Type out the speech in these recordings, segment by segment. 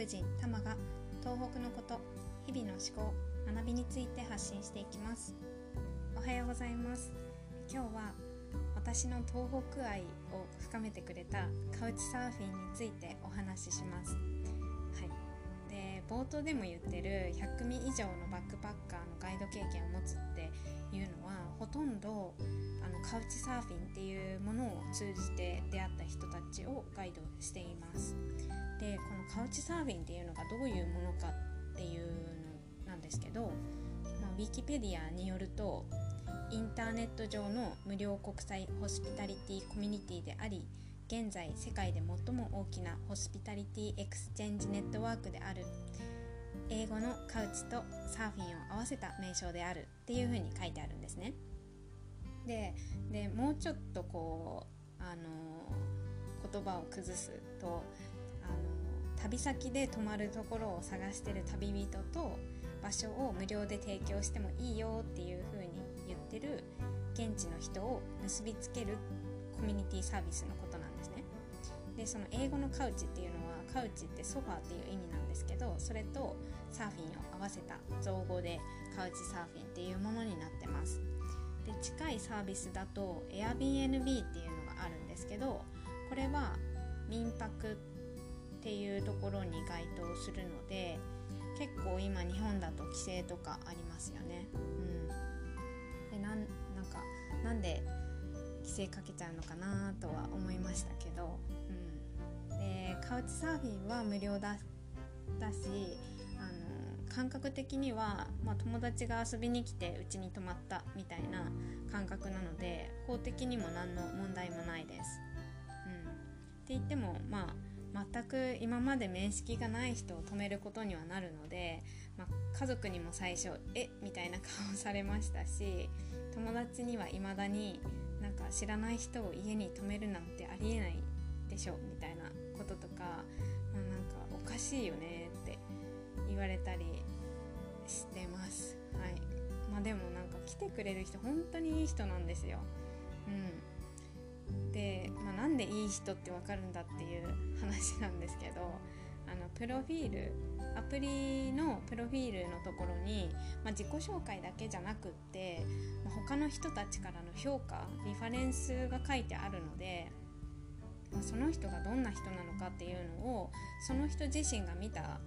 北人タマが東北のこと日々の思考学びについて発信していきます。おはようございます。今日は私の東北愛を深めてくれたカウチサーフィンについてお話しします。冒頭でも言ってる100組以上のバックパッカーのガイド経験を持つっていうのはほとんどあのカウチサーフィンっていうものを通じて出会った人たちをガイドしています。でこのカウチサーフィンっていうのがどういうものかっていうのなんですけど、ま、ウィキペディアによるとインターネット上の無料国際ホスピタリティコミュニティであり現在世界で最も大きなホスピタリティエクスチェンジネットワークである英語のカウチとサーフィンを合わせた名称であるっていうふうに書いてあるんですね。ででもうちょっとこう、あの言葉を崩すと、あの旅先で泊まるところを探してる旅人と場所を無料で提供してもいいよっていうふうに言ってる現地の人を結びつけるコミュニティサービスのことなんですね。でその英語のカウチっていうのはカウチってソファーっていう意味なんですけどそれとサーフィンを合わせた造語でカウチサーフィンっていうものになってます。で近いサービスだと Airbnb っていうのがあるんですけどこれは民泊っていうところに該当するので結構今日本だと規制とかありますよね。うん。でなんなんかなんで規制かけちゃうのかなとは思いましたけど、うん、でカウチサーフィンは無料だだし感覚的には、まあ、友達が遊びに来てうちに泊まったみたいな感覚なので法的にも何の問題もないです。うん、って言ってもまあ全く今まで面識がない人を止めることにはなるので、まあ、家族にも最初「えみたいな顔をされましたし友達にはいまだになんか知らない人を家に泊めるなんてありえないでしょみたいなこととか、まあ、なんかおかしいよねわれたりしてます。はい。まあでもなんか来てくれる人本当にいい人なんですよ。うん。で、まあ、なんでいい人ってわかるんだっていう話なんですけどあのプロフィールアプリのプロフィールのところに、まあ、自己紹介だけじゃなくって、まあ、他の人たちからの評価リファレンスが書いてあるので、まあ、その人がどんな人なのかっていうのをその人自身が見た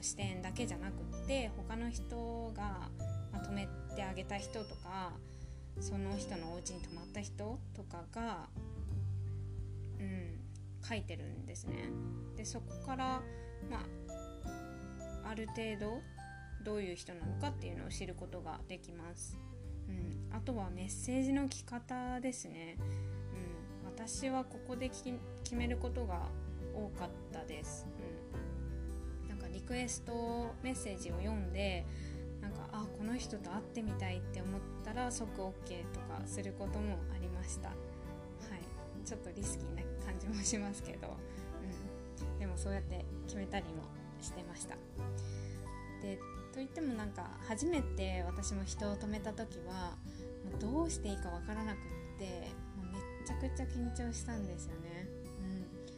視点だけじゃなくって他の人が、ま止めてあげた人とかその人のお家に泊まった人とかが、うん、書いてるんですね。でそこからまあ、ある程度どういう人なのかっていうのを知ることができます。うん、あとはメッセージの聞き方ですね。うん、私はここで決めることが多かったです。クエストメッセージを読んでなんかあこの人と会ってみたいって思ったら即 OK とかすることもありました。はい、ちょっとリスキーな感じもしますけど。うん。でもそうやって決めたりもしてました。でといってもなんか初めて私も人を止めた時はどうしていいかわからなくってもうめっちゃくちゃ緊張したんですよね。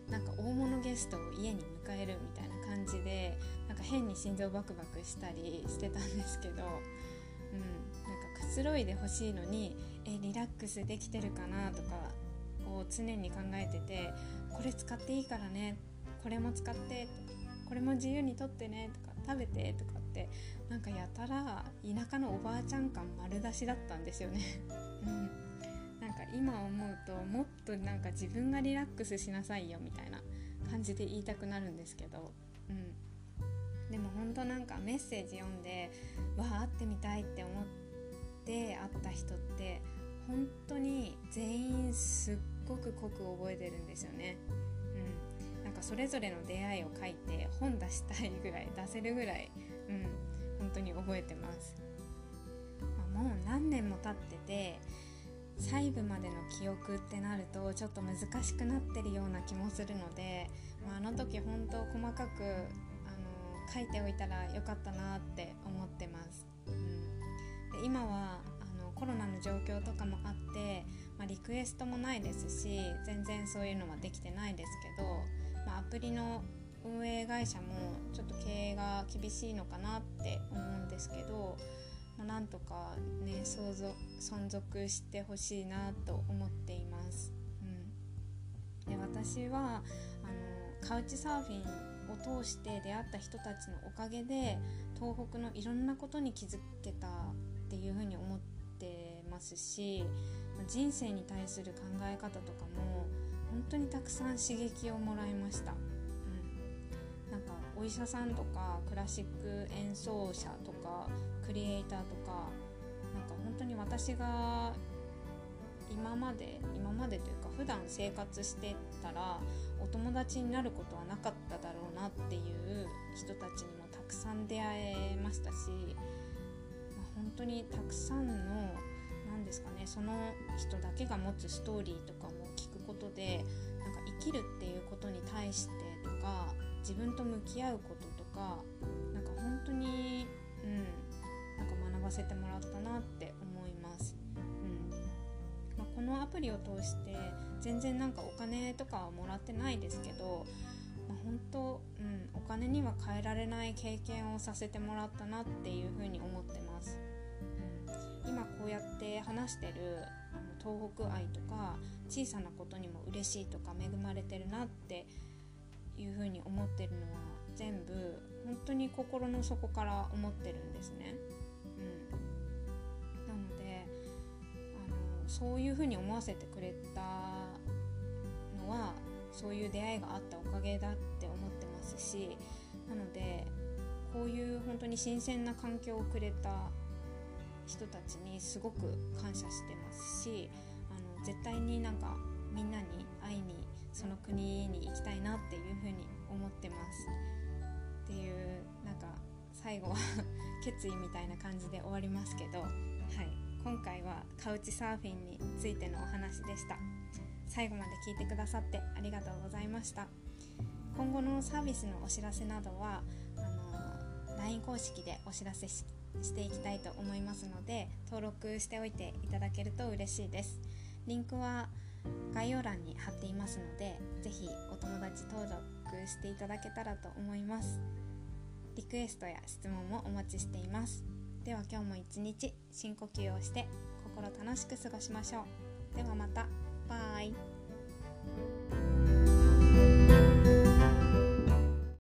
うん。なんか大物ゲストを家に迎えるみたいな。感じでなんか変に心臓バクバクしたりしてたんですけどうん、なんかくつろいでほしいのにえリラックスできてるかなとかを常に考えててこれ使っていいからねこれも使ってこれも自由にとってねとか食べてとかってなんかやたら田舎のおばあちゃん感丸出しだったんですよね。うん、なんか今思うともっとなんか自分がリラックスしなさいよみたいな感じで言いたくなるんですけど、うん、でも本当なんかメッセージ読んでわあ会ってみたいって思って会った人って本当に全員すっごく濃く覚えてるんですよね。うん。なんかそれぞれの出会いを書いて本出したいぐらい出せるぐらい、うん、本当に覚えてます、あ、もう何年も経ってて細部までの記憶ってなるとちょっと難しくなってるような気もするので、まあ、あの時本当細かくあの書いておいたらよかったなって思ってます、うん、で今はあのコロナの状況とかもあって、まあ、リクエストもないですし全然そういうのはできてないですけどまあ、アプリの運営会社もちょっと経営が厳しいのかなって思うんですけど、まあ、なんとかね存続してほしいなと思っています。うん、で私はカウチサーフィンを通して出会った人たちのおかげで東北のいろんなことに気づけたっていうふうに思ってますし人生に対する考え方とかも本当にたくさん刺激をもらいました、うん、なんかお医者さんとかクラシック演奏者とかクリエイターとかなんか本当に私が今まで今までというか普段生活してたらお友達になることはなかっただろうなっていう人たちにもたくさん出会えましたし、まあ、本当にたくさんの何ですかねその人だけが持つストーリーとかも聞くことでなんか生きるっていうことに対してとか自分と向き合うこととかなんか本当にうんなんか学ばせてもらったなって思います。このアプリを通して全然なんかお金とかはもらってないですけど、まあ、本当、うん、お金には変えられない経験をさせてもらったなっていうふうに思ってます。うん今こうやって話してるあの東北愛とか小さなことにも嬉しいとか恵まれてるなっていうふうに思ってるのは全部本当に心の底から思ってるんですね。そういうふうに思わせてくれたのはそういう出会いがあったおかげだって思ってますしなのでこういう本当に新鮮な環境をくれた人たちにすごく感謝してますしあの絶対になんかみんなに会いにその国に行きたいなっていうふうに思ってます。っていうなんか最後は 決意みたいな感じで終わりますけど、はい、今回はカウチサーフィンについてのお話でした。最後まで聞いてくださってありがとうございました。今後のサービスのお知らせなどはあの LINE 公式でお知らせしていきたいと思いますので登録しておいていただけると嬉しいです。リンクは概要欄に貼っていますので是非お友達登録していただけたらと思います。リクエストや質問もお待ちしています。では今日も一日深呼吸をして心楽しく過ごしましょう。ではまた。バイ。